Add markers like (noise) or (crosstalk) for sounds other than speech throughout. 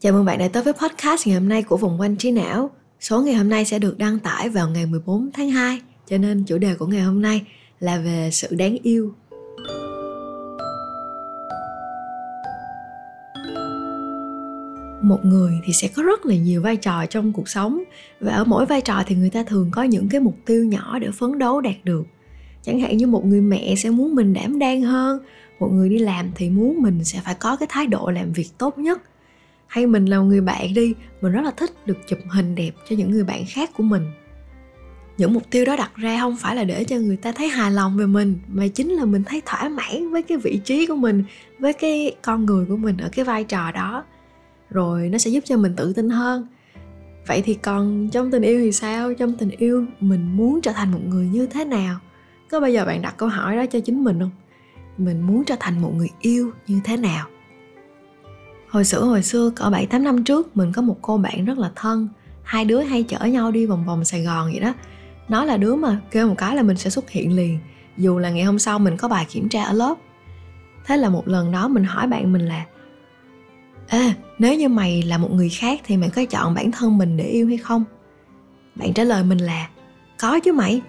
Chào mừng bạn đã tới với podcast ngày hôm nay của Vùng Quanh Trí Não. Số ngày hôm nay sẽ được đăng tải vào ngày 14 tháng 2, cho nên chủ đề của ngày hôm nay là về sự đáng yêu. Một người thì sẽ có rất là nhiều vai trò trong cuộc sống và ở mỗi vai trò thì người ta thường có những cái mục tiêu nhỏ để phấn đấu đạt được. Chẳng hạn như một người mẹ sẽ muốn mình đảm đang hơn, một người đi làm thì muốn mình sẽ phải có cái thái độ làm việc tốt nhất hay mình là một người bạn đi, mình rất là thích được chụp hình đẹp cho những người bạn khác của mình. Những mục tiêu đó đặt ra không phải là để cho người ta thấy hài lòng về mình, mà chính là mình thấy thỏa mãn với cái vị trí của mình, với cái con người của mình ở cái vai trò đó. Rồi nó sẽ giúp cho mình tự tin hơn. Vậy thì còn trong tình yêu thì sao? Trong tình yêu mình muốn trở thành một người như thế nào? Có bao giờ bạn đặt câu hỏi đó cho chính mình không? Mình muốn trở thành một người yêu như thế nào? Hồi xưa hồi xưa, cỡ 7 8 năm trước, mình có một cô bạn rất là thân. Hai đứa hay chở nhau đi vòng vòng Sài Gòn vậy đó. Nó là đứa mà kêu một cái là mình sẽ xuất hiện liền. Dù là ngày hôm sau mình có bài kiểm tra ở lớp. Thế là một lần đó mình hỏi bạn mình là, ê, nếu như mày là một người khác thì mày có chọn bản thân mình để yêu hay không? Bạn trả lời mình là, có chứ mày.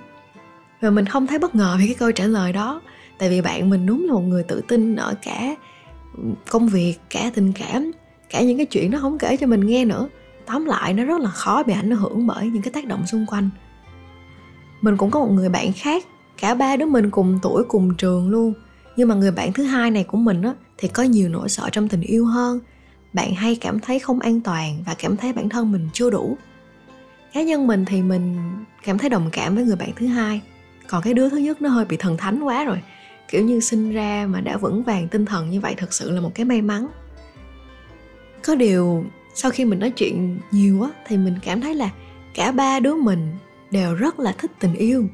Và mình không thấy bất ngờ vì cái câu trả lời đó. Tại vì bạn mình đúng là một người tự tin ở cả công việc, cả tình cảm, cả những cái chuyện nó không kể cho mình nghe nữa. Tóm lại, nó rất là khó bị ảnh hưởng bởi những cái tác động xung quanh. Mình cũng có một người bạn khác, cả ba đứa mình cùng tuổi, cùng trường luôn. Nhưng mà người bạn thứ hai này của mình á, thì có nhiều nỗi sợ trong tình yêu hơn. Bạn hay cảm thấy không an toàn và cảm thấy bản thân mình chưa đủ. Cá nhân mình thì mình cảm thấy đồng cảm với người bạn thứ hai. Còn cái đứa thứ nhất nó hơi bị thần thánh quá rồi kiểu như sinh ra mà đã vững vàng tinh thần như vậy thật sự là một cái may mắn. Có điều sau khi mình nói chuyện nhiều á, thì mình cảm thấy là cả ba đứa mình đều rất là thích tình yêu.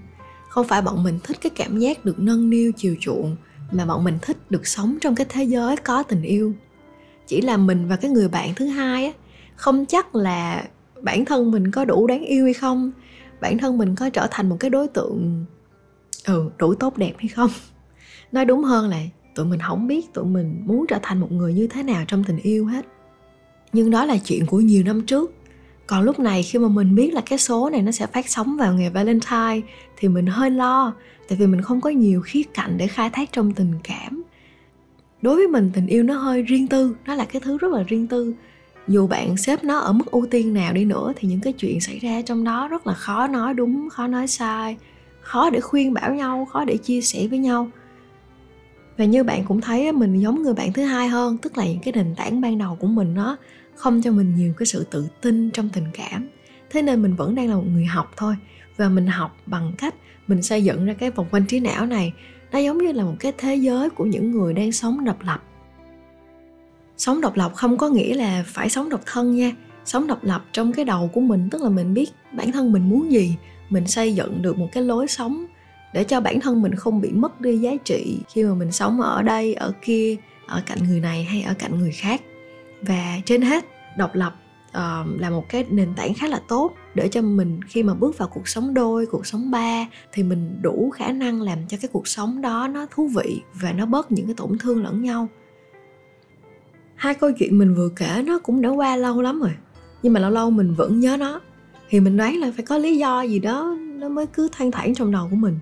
Không phải bọn mình thích cái cảm giác được nâng niu, chiều chuộng, mà bọn mình thích được sống trong cái thế giới có tình yêu. Chỉ là mình và cái người bạn thứ hai á, không chắc là bản thân mình có đủ đáng yêu hay không, bản thân mình có trở thành một cái đối tượng ừ đủ tốt đẹp hay không nói đúng hơn là tụi mình không biết tụi mình muốn trở thành một người như thế nào trong tình yêu hết. Nhưng đó là chuyện của nhiều năm trước. Còn lúc này khi mà mình biết là cái số này nó sẽ phát sóng vào ngày valentine thì mình hơi lo, tại vì mình không có nhiều khía cạnh để khai thác trong tình cảm. Đối với mình, tình yêu nó hơi riêng tư, nó là cái thứ rất là riêng tư. Dù bạn xếp nó ở mức ưu tiên nào đi nữa thì những cái chuyện xảy ra trong đó rất là khó nói đúng, khó nói sai, khó để khuyên bảo nhau, khó để chia sẻ với nhau và như bạn cũng thấy mình giống người bạn thứ hai hơn, tức là những cái nền tảng ban đầu của mình nó không cho mình nhiều cái sự tự tin trong tình cảm. Thế nên mình vẫn đang là một người học thôi, và mình học bằng cách mình xây dựng ra cái vòng quanh trí não này. Nó giống như là một cái thế giới của những người đang sống độc lập. Sống độc lập không có nghĩa là phải sống độc thân nha. Sống độc lập trong cái đầu của mình, tức là mình biết bản thân mình muốn gì, mình xây dựng được một cái lối sống để cho bản thân mình không bị mất đi giá trị khi mà mình sống ở đây ở kia ở cạnh người này hay ở cạnh người khác. Và trên hết độc lập uh, là một cái nền tảng khá là tốt để cho mình khi mà bước vào cuộc sống đôi cuộc sống ba thì mình đủ khả năng làm cho cái cuộc sống đó nó thú vị và nó bớt những cái tổn thương lẫn nhau. Hai câu chuyện mình vừa kể nó cũng đã qua lâu lắm rồi nhưng mà lâu lâu mình vẫn nhớ nó. Thì mình đoán là phải có lý do gì đó nó mới cứ than thản trong đầu của mình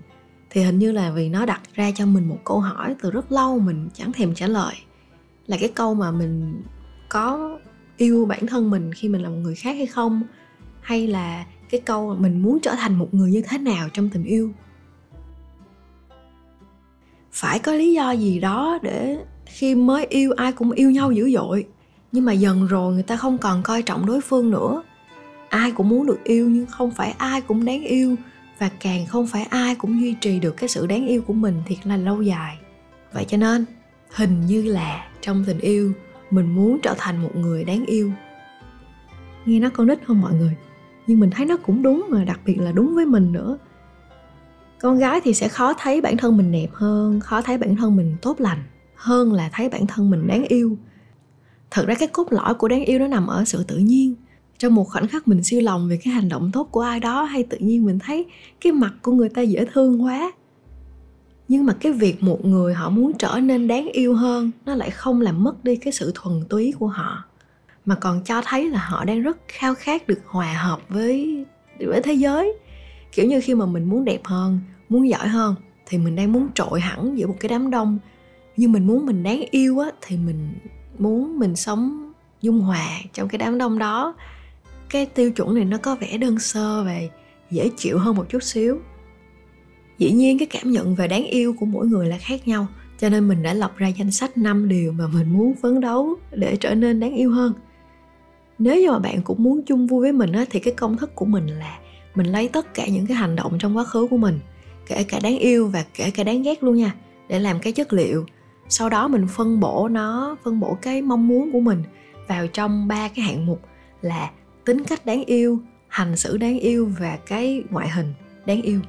thì hình như là vì nó đặt ra cho mình một câu hỏi từ rất lâu, mình chẳng thèm trả lời. Là cái câu mà mình có yêu bản thân mình khi mình là một người khác hay không? Hay là cái câu mình muốn trở thành một người như thế nào trong tình yêu? Phải có lý do gì đó để khi mới yêu, ai cũng yêu nhau dữ dội. Nhưng mà dần rồi người ta không còn coi trọng đối phương nữa. Ai cũng muốn được yêu nhưng không phải ai cũng đáng yêu và càng không phải ai cũng duy trì được cái sự đáng yêu của mình thiệt là lâu dài. Vậy cho nên, hình như là trong tình yêu, mình muốn trở thành một người đáng yêu. Nghe nó con nít không mọi người, nhưng mình thấy nó cũng đúng mà, đặc biệt là đúng với mình nữa. Con gái thì sẽ khó thấy bản thân mình đẹp hơn, khó thấy bản thân mình tốt lành hơn là thấy bản thân mình đáng yêu. Thật ra cái cốt lõi của đáng yêu nó nằm ở sự tự nhiên trong một khoảnh khắc mình siêu lòng về cái hành động tốt của ai đó, hay tự nhiên mình thấy cái mặt của người ta dễ thương quá. Nhưng mà cái việc một người họ muốn trở nên đáng yêu hơn, nó lại không làm mất đi cái sự thuần túy của họ. Mà còn cho thấy là họ đang rất khao khát được hòa hợp với với thế giới. Kiểu như khi mà mình muốn đẹp hơn, muốn giỏi hơn, thì mình đang muốn trội hẳn giữa một cái đám đông. Nhưng mình muốn mình đáng yêu á, thì mình muốn mình sống dung hòa trong cái đám đông đó cái tiêu chuẩn này nó có vẻ đơn sơ và dễ chịu hơn một chút xíu. Dĩ nhiên cái cảm nhận về đáng yêu của mỗi người là khác nhau cho nên mình đã lập ra danh sách 5 điều mà mình muốn phấn đấu để trở nên đáng yêu hơn. Nếu như mà bạn cũng muốn chung vui với mình á, thì cái công thức của mình là mình lấy tất cả những cái hành động trong quá khứ của mình kể cả đáng yêu và kể cả đáng ghét luôn nha để làm cái chất liệu. Sau đó mình phân bổ nó phân bổ cái mong muốn của mình vào trong ba cái hạng mục là tính cách đáng yêu, hành xử đáng yêu và cái ngoại hình đáng yêu.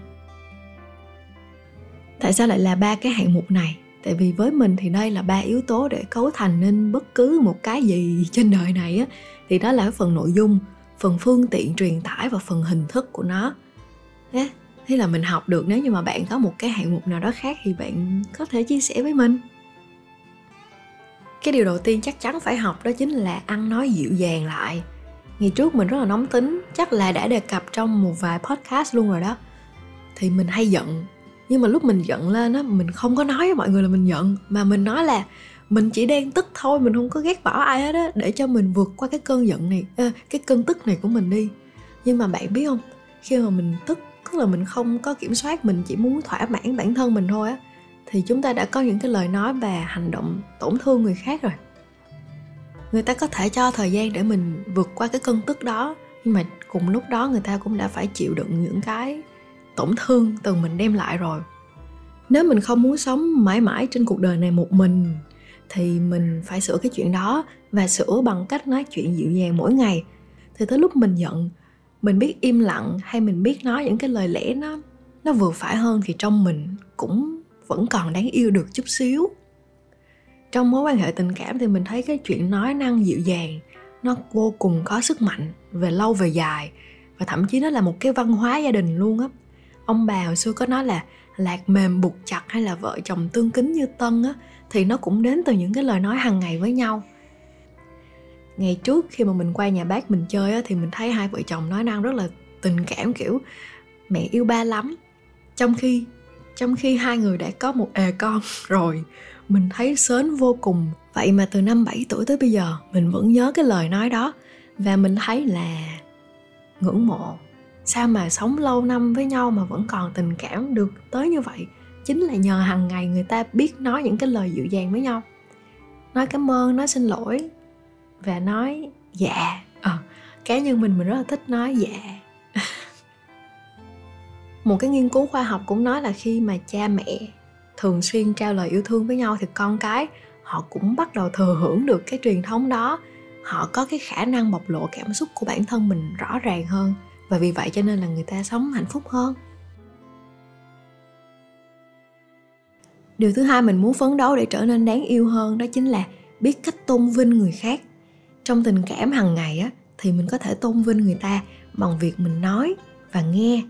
Tại sao lại là ba cái hạng mục này? Tại vì với mình thì đây là ba yếu tố để cấu thành nên bất cứ một cái gì trên đời này á. Thì đó là phần nội dung, phần phương tiện truyền tải và phần hình thức của nó. Thế thế là mình học được nếu như mà bạn có một cái hạng mục nào đó khác thì bạn có thể chia sẻ với mình. Cái điều đầu tiên chắc chắn phải học đó chính là ăn nói dịu dàng lại ngày trước mình rất là nóng tính, chắc là đã đề cập trong một vài podcast luôn rồi đó. Thì mình hay giận, nhưng mà lúc mình giận lên á, mình không có nói với mọi người là mình giận, mà mình nói là mình chỉ đang tức thôi, mình không có ghét bỏ ai hết á, để cho mình vượt qua cái cơn giận này cái cơn tức này của mình đi. Nhưng mà bạn biết không, khi mà mình tức tức là mình không có kiểm soát, mình chỉ muốn thỏa mãn bản thân mình thôi á, thì chúng ta đã có những cái lời nói và hành động tổn thương người khác rồi người ta có thể cho thời gian để mình vượt qua cái cơn tức đó, nhưng mà cùng lúc đó người ta cũng đã phải chịu đựng những cái tổn thương từ mình đem lại rồi. Nếu mình không muốn sống mãi mãi trên cuộc đời này một mình, thì mình phải sửa cái chuyện đó và sửa bằng cách nói chuyện dịu dàng mỗi ngày. Thì tới lúc mình giận, mình biết im lặng hay mình biết nói những cái lời lẽ nó nó vừa phải hơn thì trong mình cũng vẫn còn đáng yêu được chút xíu trong mối quan hệ tình cảm thì mình thấy cái chuyện nói năng dịu dàng, nó vô cùng có sức mạnh về lâu về dài và thậm chí nó là một cái văn hóa gia đình luôn á. Ông bà hồi xưa có nói là lạc mềm buộc chặt hay là vợ chồng tương kính như tân á, thì nó cũng đến từ những cái lời nói hàng ngày với nhau. Ngày trước khi mà mình qua nhà bác mình chơi á, thì mình thấy hai vợ chồng nói năng rất là tình cảm, kiểu, mẹ yêu ba lắm. Trong khi trong khi hai người đã có một ề con (laughs) rồi mình thấy sớm vô cùng. Vậy mà từ năm 7 tuổi tới bây giờ mình vẫn nhớ cái lời nói đó. Và mình thấy là ngưỡng mộ. Sao mà sống lâu năm với nhau mà vẫn còn tình cảm được tới như vậy? Chính là nhờ hàng ngày người ta biết nói những cái lời dịu dàng với nhau. Nói cảm ơn nói xin lỗi. Và nói dạ. À, cá nhân mình mình rất là thích nói dạ. (laughs) Một cái nghiên cứu khoa học cũng nói là khi mà cha mẹ thường xuyên trao lời yêu thương với nhau thì con cái họ cũng bắt đầu thừa hưởng được cái truyền thống đó. Họ có cái khả năng bộc lộ cảm xúc của bản thân mình rõ ràng hơn. Và vì vậy cho nên là người ta sống hạnh phúc hơn. Điều thứ hai mình muốn phấn đấu để trở nên đáng yêu hơn đó chính là biết cách tôn vinh người khác. Trong tình cảm hàng ngày á, thì mình có thể tôn vinh người ta bằng việc mình nói và nghe.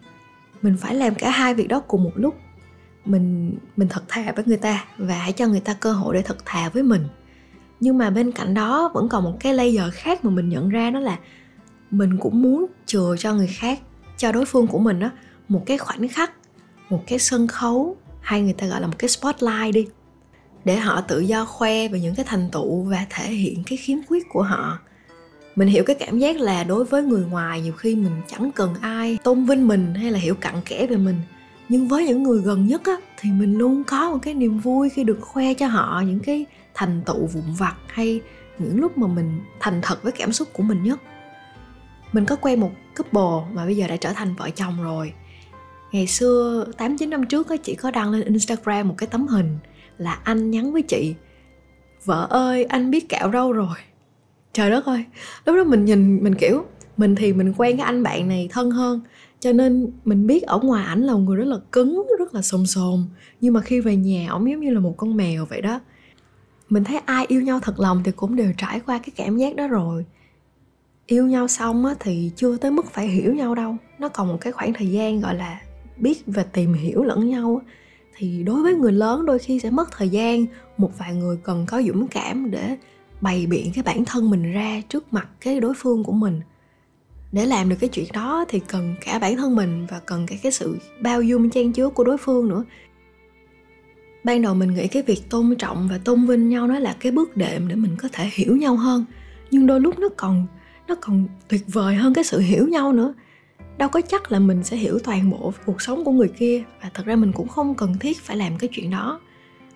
Mình phải làm cả hai việc đó cùng một lúc mình mình thật thà với người ta và hãy cho người ta cơ hội để thật thà với mình. Nhưng mà bên cạnh đó vẫn còn một cái layer khác mà mình nhận ra, đó là mình cũng muốn chừa cho người khác, cho đối phương của mình đó một cái khoảnh khắc, một cái sân khấu hay người ta gọi là một cái spotlight đi, để họ tự do khoe về những cái thành tựu và thể hiện cái khiếm khuyết của họ. Mình hiểu cái cảm giác là đối với người ngoài nhiều khi mình chẳng cần ai tôn vinh mình hay là hiểu cặn kẽ về mình nhưng với những người gần nhất á, thì mình luôn có một cái niềm vui khi được khoe cho họ những cái thành tựu vụn vặt hay những lúc mà mình thành thật với cảm xúc của mình nhất. Mình có quen một couple mà bây giờ đã trở thành vợ chồng rồi. Ngày xưa 8 9 năm trước á, chị có đăng lên Instagram một cái tấm hình là anh nhắn với chị, vợ ơi, anh biết cạo râu rồi. Trời đất ơi, lúc đó mình nhìn, mình kiểu, mình thì mình quen cái anh bạn này thân hơn cho nên mình biết ở ngoài ảnh là một người rất là cứng, rất là sồn sồn nhưng mà khi về nhà, ổng giống như là một con mèo vậy đó. Mình thấy ai yêu nhau thật lòng thì cũng đều trải qua cái cảm giác đó rồi. Yêu nhau xong á thì chưa tới mức phải hiểu nhau đâu. Nó còn một cái khoảng thời gian gọi là biết và tìm hiểu lẫn nhau thì đối với người lớn đôi khi sẽ mất thời gian, một vài người cần có dũng cảm để bày biện cái bản thân mình ra trước mặt cái đối phương của mình để làm được cái chuyện đó thì cần cả bản thân mình và cần cả cái sự bao dung chan chứa của đối phương nữa. Ban đầu mình nghĩ cái việc tôn trọng và tôn vinh nhau nó là cái bước đệm để mình có thể hiểu nhau hơn. Nhưng đôi lúc nó còn nó còn tuyệt vời hơn cái sự hiểu nhau nữa. Đâu có chắc là mình sẽ hiểu toàn bộ cuộc sống của người kia và thật ra mình cũng không cần thiết phải làm cái chuyện đó.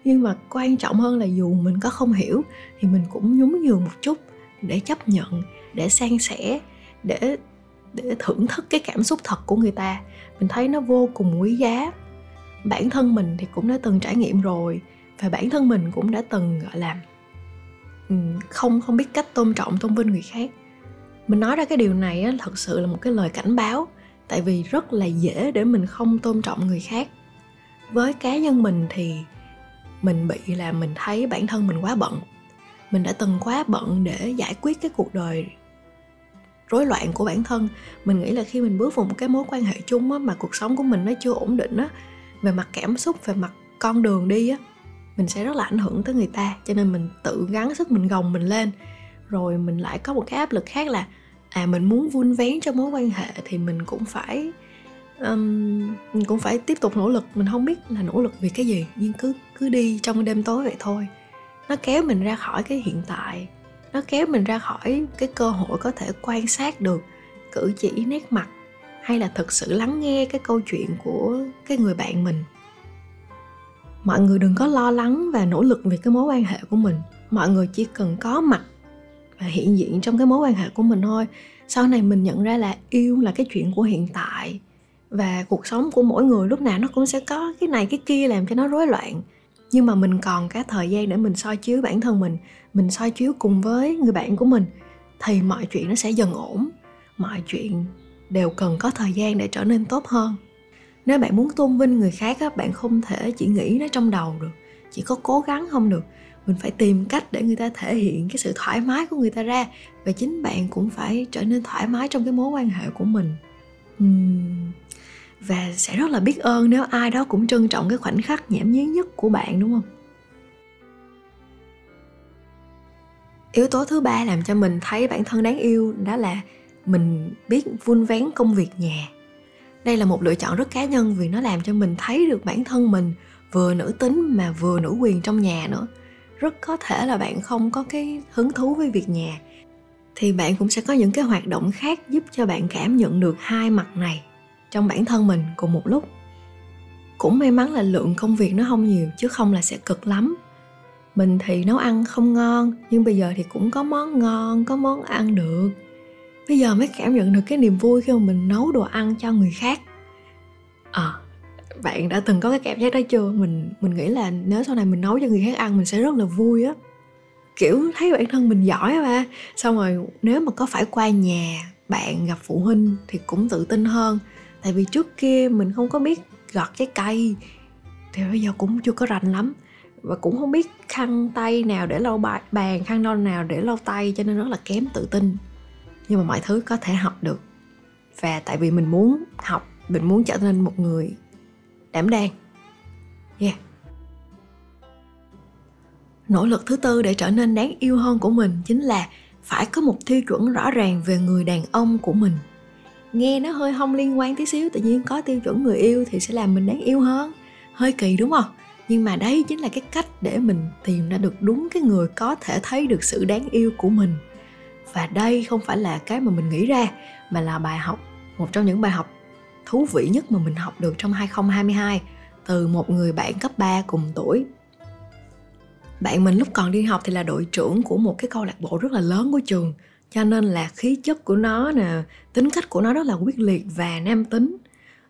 Nhưng mà quan trọng hơn là dù mình có không hiểu thì mình cũng nhún nhường một chút để chấp nhận, để san sẻ, để để thưởng thức cái cảm xúc thật của người ta. Mình thấy nó vô cùng quý giá. Bản thân mình thì cũng đã từng trải nghiệm rồi và bản thân mình cũng đã từng gọi là không không biết cách tôn trọng tôn vinh người khác. Mình nói ra cái điều này á, thật sự là một cái lời cảnh báo tại vì rất là dễ để mình không tôn trọng người khác. Với cá nhân mình thì mình bị là mình thấy bản thân mình quá bận. Mình đã từng quá bận để giải quyết cái cuộc đời rối loạn của bản thân. Mình nghĩ là khi mình bước vào một cái mối quan hệ chung á, mà cuộc sống của mình nó chưa ổn định á về mặt cảm xúc về mặt con đường đi á mình sẽ rất là ảnh hưởng tới người ta. Cho nên mình tự gắng sức mình gồng mình lên. Rồi mình lại có một cái áp lực khác là à mình muốn vun vén cho mối quan hệ thì mình cũng phải um, mình cũng phải tiếp tục nỗ lực. Mình không biết là nỗ lực vì cái gì nhưng cứ cứ đi trong đêm tối vậy thôi. Nó kéo mình ra khỏi cái hiện tại nó kéo mình ra khỏi cái cơ hội có thể quan sát được, cử chỉ nét mặt, hay là thực sự lắng nghe cái câu chuyện của cái người bạn mình. Mọi người đừng có lo lắng và nỗ lực về cái mối quan hệ của mình. Mọi người chỉ cần có mặt và hiện diện trong cái mối quan hệ của mình thôi. Sau này mình nhận ra là yêu là cái chuyện của hiện tại và cuộc sống của mỗi người lúc nào nó cũng sẽ có cái này cái kia làm cho nó rối loạn. Nhưng mà mình còn cái thời gian để mình soi chiếu bản thân mình mình soi chiếu cùng với người bạn của mình thì mọi chuyện nó sẽ dần ổn. Mọi chuyện đều cần có thời gian để trở nên tốt hơn. Nếu bạn muốn tôn vinh người khác á, bạn không thể chỉ nghĩ nó trong đầu được chỉ có cố gắng không được. Mình phải tìm cách để người ta thể hiện cái sự thoải mái của người ta ra và chính bạn cũng phải trở nên thoải mái trong cái mối quan hệ của mình. Uhm. và sẽ rất là biết ơn nếu ai đó cũng trân trọng cái khoảnh khắc nhảm nhí nhất của bạn đúng không? Yếu tố thứ ba làm cho mình thấy bản thân đáng yêu đó là mình biết vun vén công việc nhà. Đây là một lựa chọn rất cá nhân vì nó làm cho mình thấy được bản thân mình vừa nữ tính mà vừa nữ quyền trong nhà nữa. Rất có thể là bạn không có cái hứng thú với việc nhà. Thì bạn cũng sẽ có những cái hoạt động khác giúp cho bạn cảm nhận được hai mặt này trong bản thân mình cùng một lúc. Cũng may mắn là lượng công việc nó không nhiều chứ không là sẽ cực lắm mình thì nấu ăn không ngon nhưng bây giờ thì cũng có món ngon có món ăn được. Bây giờ mới cảm nhận được cái niềm vui khi mà mình nấu đồ ăn cho người khác. À, bạn đã từng có cái cảm giác đó chưa? Mình mình nghĩ là nếu sau này mình nấu cho người khác ăn mình sẽ rất là vui á. Kiểu thấy bản thân mình giỏi á ba. Xong rồi nếu mà có phải qua nhà bạn gặp phụ huynh thì cũng tự tin hơn. Tại vì trước kia mình không có biết gọt trái cây thì bây giờ cũng chưa có rành lắm và cũng không biết khăn tay nào để lau bàn, khăn non nào để lau tay, cho nên rất là kém tự tin. Nhưng mà mọi thứ có thể học được. Và tại vì mình muốn học, mình muốn trở nên một người đảm đang. Yeah. Nỗ lực thứ tư để trở nên đáng yêu hơn của mình chính là phải có một tiêu chuẩn rõ ràng về người đàn ông của mình. Nghe nó hơi không liên quan tí xíu, tự nhiên có tiêu chuẩn người yêu thì sẽ làm mình đáng yêu hơn. Hơi kỳ đúng không? Nhưng mà đấy chính là cái cách để mình tìm ra được đúng cái người có thể thấy được sự đáng yêu của mình và đây không phải là cái mà mình nghĩ ra, mà là bài học, một trong những bài học thú vị nhất mà mình học được trong 2022 từ một người bạn cấp 3 cùng tuổi. Bạn mình lúc còn đi học thì là đội trưởng của một cái câu lạc bộ rất là lớn của trường, cho nên là khí chất của nó nè, tính cách của nó rất là quyết liệt và nam tính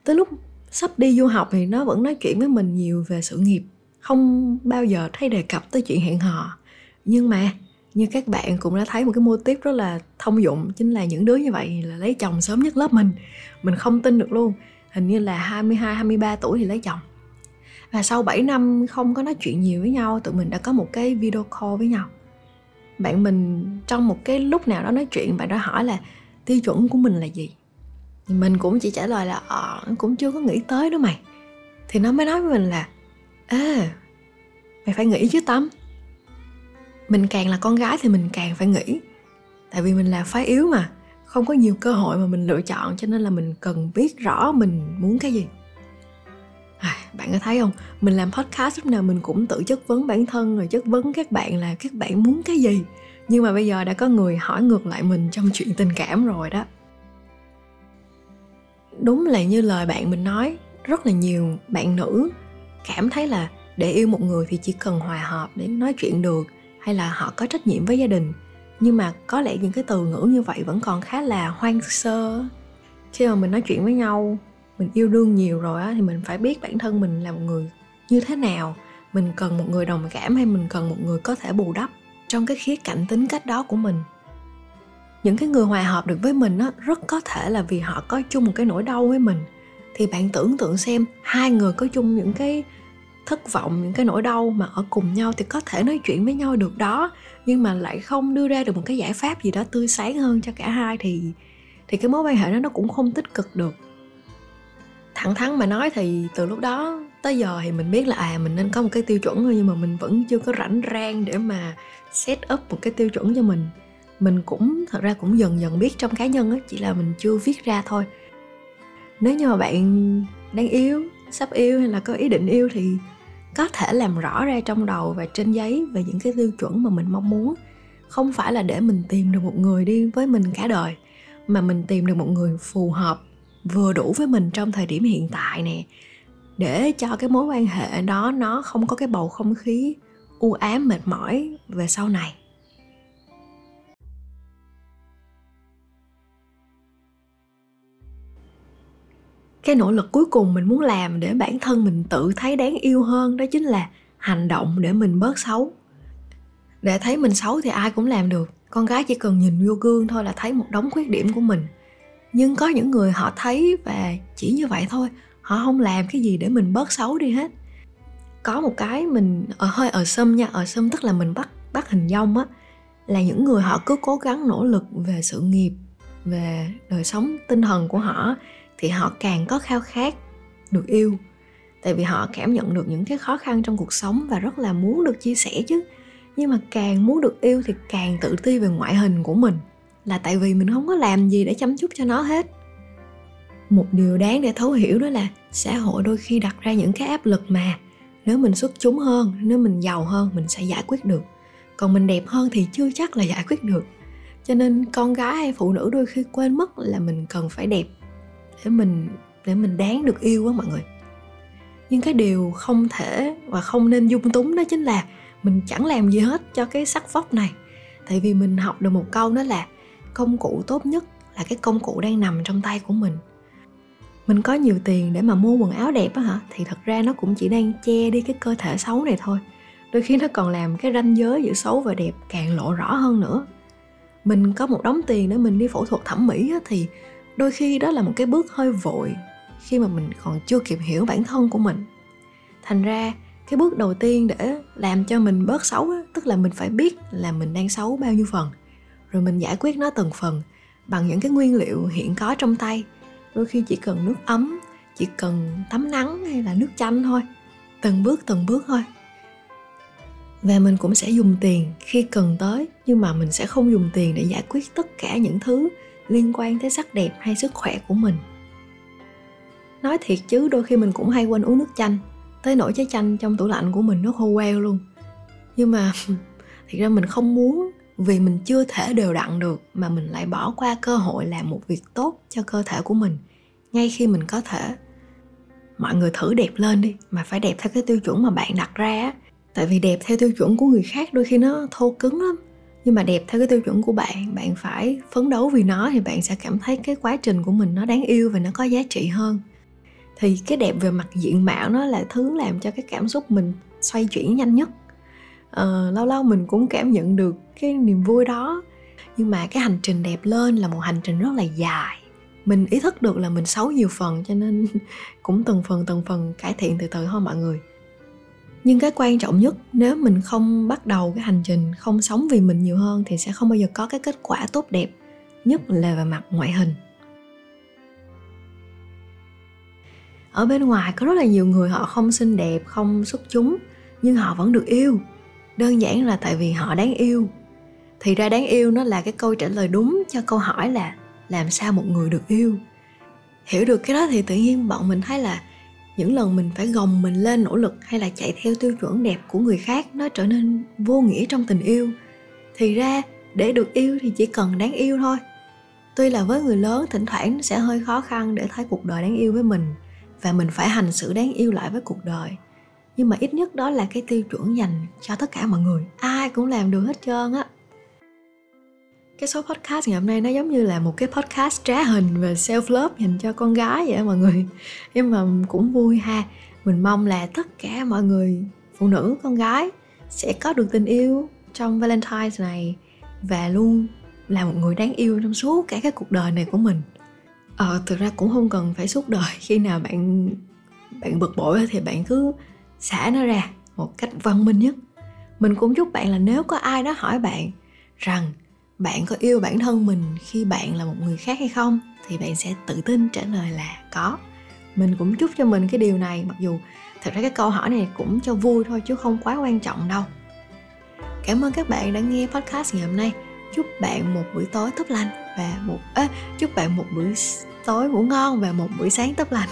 tới lúc sắp đi du học thì nó vẫn nói chuyện với mình nhiều về sự nghiệp. Không bao giờ thấy đề cập tới chuyện hẹn hò. Nhưng mà, như các bạn cũng đã thấy một cái mô tiếp rất là thông dụng, chính là những đứa như vậy là lấy chồng sớm nhất lớp mình. Mình không tin được luôn. Hình như là 22 23 tuổi thì lấy chồng. Và sau 7 năm không có nói chuyện nhiều với nhau, tụi mình đã có một cái video call với nhau. Bạn mình trong một cái lúc nào đó nói chuyện, bạn đã hỏi là tiêu chuẩn của mình là gì? Mình cũng chỉ trả lời là ờ cũng chưa có nghĩ tới đó mày. Thì nó mới nói với mình là ê mày phải nghĩ chứ tâm. Mình càng là con gái thì mình càng phải nghĩ. Tại vì mình là phái yếu mà không có nhiều cơ hội mà mình lựa chọn cho nên là mình cần biết rõ mình muốn cái gì. À, bạn có thấy không? Mình làm podcast lúc nào mình cũng tự chất vấn bản thân rồi chất vấn các bạn là các bạn muốn cái gì. Nhưng mà bây giờ đã có người hỏi ngược lại mình trong chuyện tình cảm rồi đó đúng là như lời bạn mình nói, rất là nhiều bạn nữ cảm thấy là để yêu một người thì chỉ cần hòa hợp để nói chuyện được, hay là họ có trách nhiệm với gia đình. Nhưng mà có lẽ những cái từ ngữ như vậy vẫn còn khá là hoang sơ. Khi mà mình nói chuyện với nhau, mình yêu đương nhiều rồi á, thì mình phải biết bản thân mình là một người như thế nào. Mình cần một người đồng cảm hay mình cần một người có thể bù đắp trong cái khía cạnh tính cách đó của mình những cái người hòa hợp được với mình á, rất có thể là vì họ có chung một cái nỗi đau với mình. Thì bạn tưởng tượng xem, hai người có chung những cái thất vọng, những cái nỗi đau mà ở cùng nhau thì có thể nói chuyện với nhau được đó, nhưng mà lại không đưa ra được một cái giải pháp gì đó tươi sáng hơn cho cả hai thì thì cái mối quan hệ đó nó cũng không tích cực được. Thẳng thắn mà nói thì từ lúc đó tới giờ thì mình biết là à mình nên có một cái tiêu chuẩn thôi, nhưng mà mình vẫn chưa có rảnh rang để mà set up một cái tiêu chuẩn cho mình mình cũng, thật ra cũng dần dần biết trong cá nhân á, chỉ là mình chưa viết ra thôi. Nếu như mà bạn đang yêu sắp yêu hay là có ý định yêu thì có thể làm rõ ra trong đầu và trên giấy về những cái tiêu chuẩn mà mình mong muốn. Không phải là để mình tìm được một người đi với mình cả đời, mà mình tìm được một người phù hợp, vừa đủ với mình trong thời điểm hiện tại nè, để cho cái mối quan hệ đó nó không có cái bầu không khí u ám, mệt mỏi về sau này. Cái nỗ lực cuối cùng mình muốn làm để bản thân mình tự thấy đáng yêu hơn đó chính là hành động để mình bớt xấu. Để thấy mình xấu thì ai cũng làm được. Con gái chỉ cần nhìn vô gương thôi là thấy một đống khuyết điểm của mình. Nhưng có những người họ thấy và chỉ như vậy thôi, họ không làm cái gì để mình bớt xấu đi hết. Có một cái mình ở hơi ờ ở sâm nha ờ ở sâm tức là mình bắt bắt hình dong á, là những người họ cứ cố gắng nỗ lực về sự nghiệp, về đời sống tinh thần của họ thì họ càng có khao khát, được yêu. Tại vì họ cảm nhận được những cái khó khăn trong cuộc sống và rất là muốn được chia sẻ chứ. Nhưng mà càng muốn được yêu thì càng tự ti về ngoại hình của mình, là tại vì mình không có làm gì để chăm chút cho nó hết. Một điều đáng để thấu hiểu đó là xã hội đôi khi đặt ra những cái áp lực mà nếu mình xuất chúng hơn, nếu mình giàu hơn, mình sẽ giải quyết được. Còn mình đẹp hơn thì chưa chắc là giải quyết được. Cho nên con gái hay phụ nữ đôi khi quên mất là mình cần phải đẹp để mình để mình đáng được yêu á mọi người. Nhưng cái điều không thể và không nên dung túng đó chính là mình chẳng làm gì hết cho cái sắc vóc này. Tại vì mình học được một câu đó là công cụ tốt nhất là cái công cụ đang nằm trong tay của mình. Mình có nhiều tiền để mà mua quần áo đẹp á hả? Thì thật ra nó cũng chỉ đang che đi cái cơ thể xấu này thôi. Đôi khi nó còn làm cái ranh giới giữa xấu và đẹp càng lộ rõ hơn nữa. Mình có một đống tiền để mình đi phẫu thuật thẩm mỹ á, thì đôi khi đó là một cái bước hơi vội khi mà mình còn chưa kịp hiểu bản thân của mình. Thành ra cái bước đầu tiên để làm cho mình bớt xấu á, tức là mình phải biết là mình đang xấu bao nhiêu phần rồi mình giải quyết nó từng phần bằng những cái nguyên liệu hiện có trong tay. Đôi khi chỉ cần nước ấm chỉ cần tắm nắng hay là nước chanh thôi từng bước từng bước thôi. Và mình cũng sẽ dùng tiền khi cần tới nhưng mà mình sẽ không dùng tiền để giải quyết tất cả những thứ liên quan tới sắc đẹp hay sức khỏe của mình. Nói thiệt chứ, đôi khi mình cũng hay quên uống nước chanh. Tới nỗi trái chanh trong tủ lạnh của mình nó khô queo luôn. Nhưng mà, (laughs) thiệt ra mình không muốn vì mình chưa thể đều đặn được mà mình lại bỏ qua cơ hội làm một việc tốt cho cơ thể của mình. Ngay khi mình có thể, mọi người thử đẹp lên đi, mà phải đẹp theo cái tiêu chuẩn mà bạn đặt ra á. Tại vì đẹp theo tiêu chuẩn của người khác đôi khi nó thô cứng lắm nhưng mà đẹp theo cái tiêu chuẩn của bạn bạn phải phấn đấu vì nó thì bạn sẽ cảm thấy cái quá trình của mình nó đáng yêu và nó có giá trị hơn. Thì cái đẹp về mặt diện mạo nó là thứ làm cho cái cảm xúc mình xoay chuyển nhanh nhất. Ờ, lâu lâu mình cũng cảm nhận được cái niềm vui đó. Nhưng mà cái hành trình đẹp lên là một hành trình rất là dài. Mình ý thức được là mình xấu nhiều phần cho nên (laughs) cũng từng phần từng phần cải thiện từ từ thôi mọi người nhưng cái quan trọng nhất, nếu mình không bắt đầu cái hành trình không sống vì mình nhiều hơn thì sẽ không bao giờ có cái kết quả tốt đẹp, nhất là về mặt ngoại hình. Ở bên ngoài có rất là nhiều người họ không xinh đẹp, không xuất chúng, nhưng họ vẫn được yêu. Đơn giản là tại vì họ đáng yêu. Thì ra đáng yêu nó là cái câu trả lời đúng cho câu hỏi là làm sao một người được yêu. Hiểu được cái đó thì tự nhiên bọn mình thấy là những lần mình phải gồng mình lên nỗ lực hay là chạy theo tiêu chuẩn đẹp của người khác, nó trở nên vô nghĩa trong tình yêu. Thì ra, để được yêu thì chỉ cần đáng yêu thôi. Tuy là với người lớn, thỉnh thoảng sẽ hơi khó khăn để thấy cuộc đời đáng yêu với mình và mình phải hành xử đáng yêu lại với cuộc đời. Nhưng mà ít nhất đó là cái tiêu chuẩn dành cho tất cả mọi người. Ai cũng làm được hết trơn á cái số podcast ngày hôm nay nó giống như là một cái podcast trá hình về self love dành cho con gái vậy mọi người. Nhưng mà cũng vui ha. Mình mong là tất cả mọi người phụ nữ, con gái sẽ có được tình yêu trong valentine này và luôn là một người đáng yêu trong suốt cả cái cuộc đời này của mình. Ờ thực ra cũng không cần phải suốt đời. Khi nào bạn bạn bực bội thì bạn cứ xả nó ra một cách văn minh nhất. Mình cũng chúc bạn là nếu có ai đó hỏi bạn rằng bạn có yêu bản thân mình khi bạn là một người khác hay không thì bạn sẽ tự tin trả lời là có. Mình cũng chúc cho mình cái điều này mặc dù thật ra cái câu hỏi này cũng cho vui thôi chứ không quá quan trọng đâu. Cảm ơn các bạn đã nghe podcast ngày hôm nay. Chúc bạn một buổi tối tốt lành và một à, chúc bạn một buổi tối ngủ ngon và một buổi sáng tốt lành.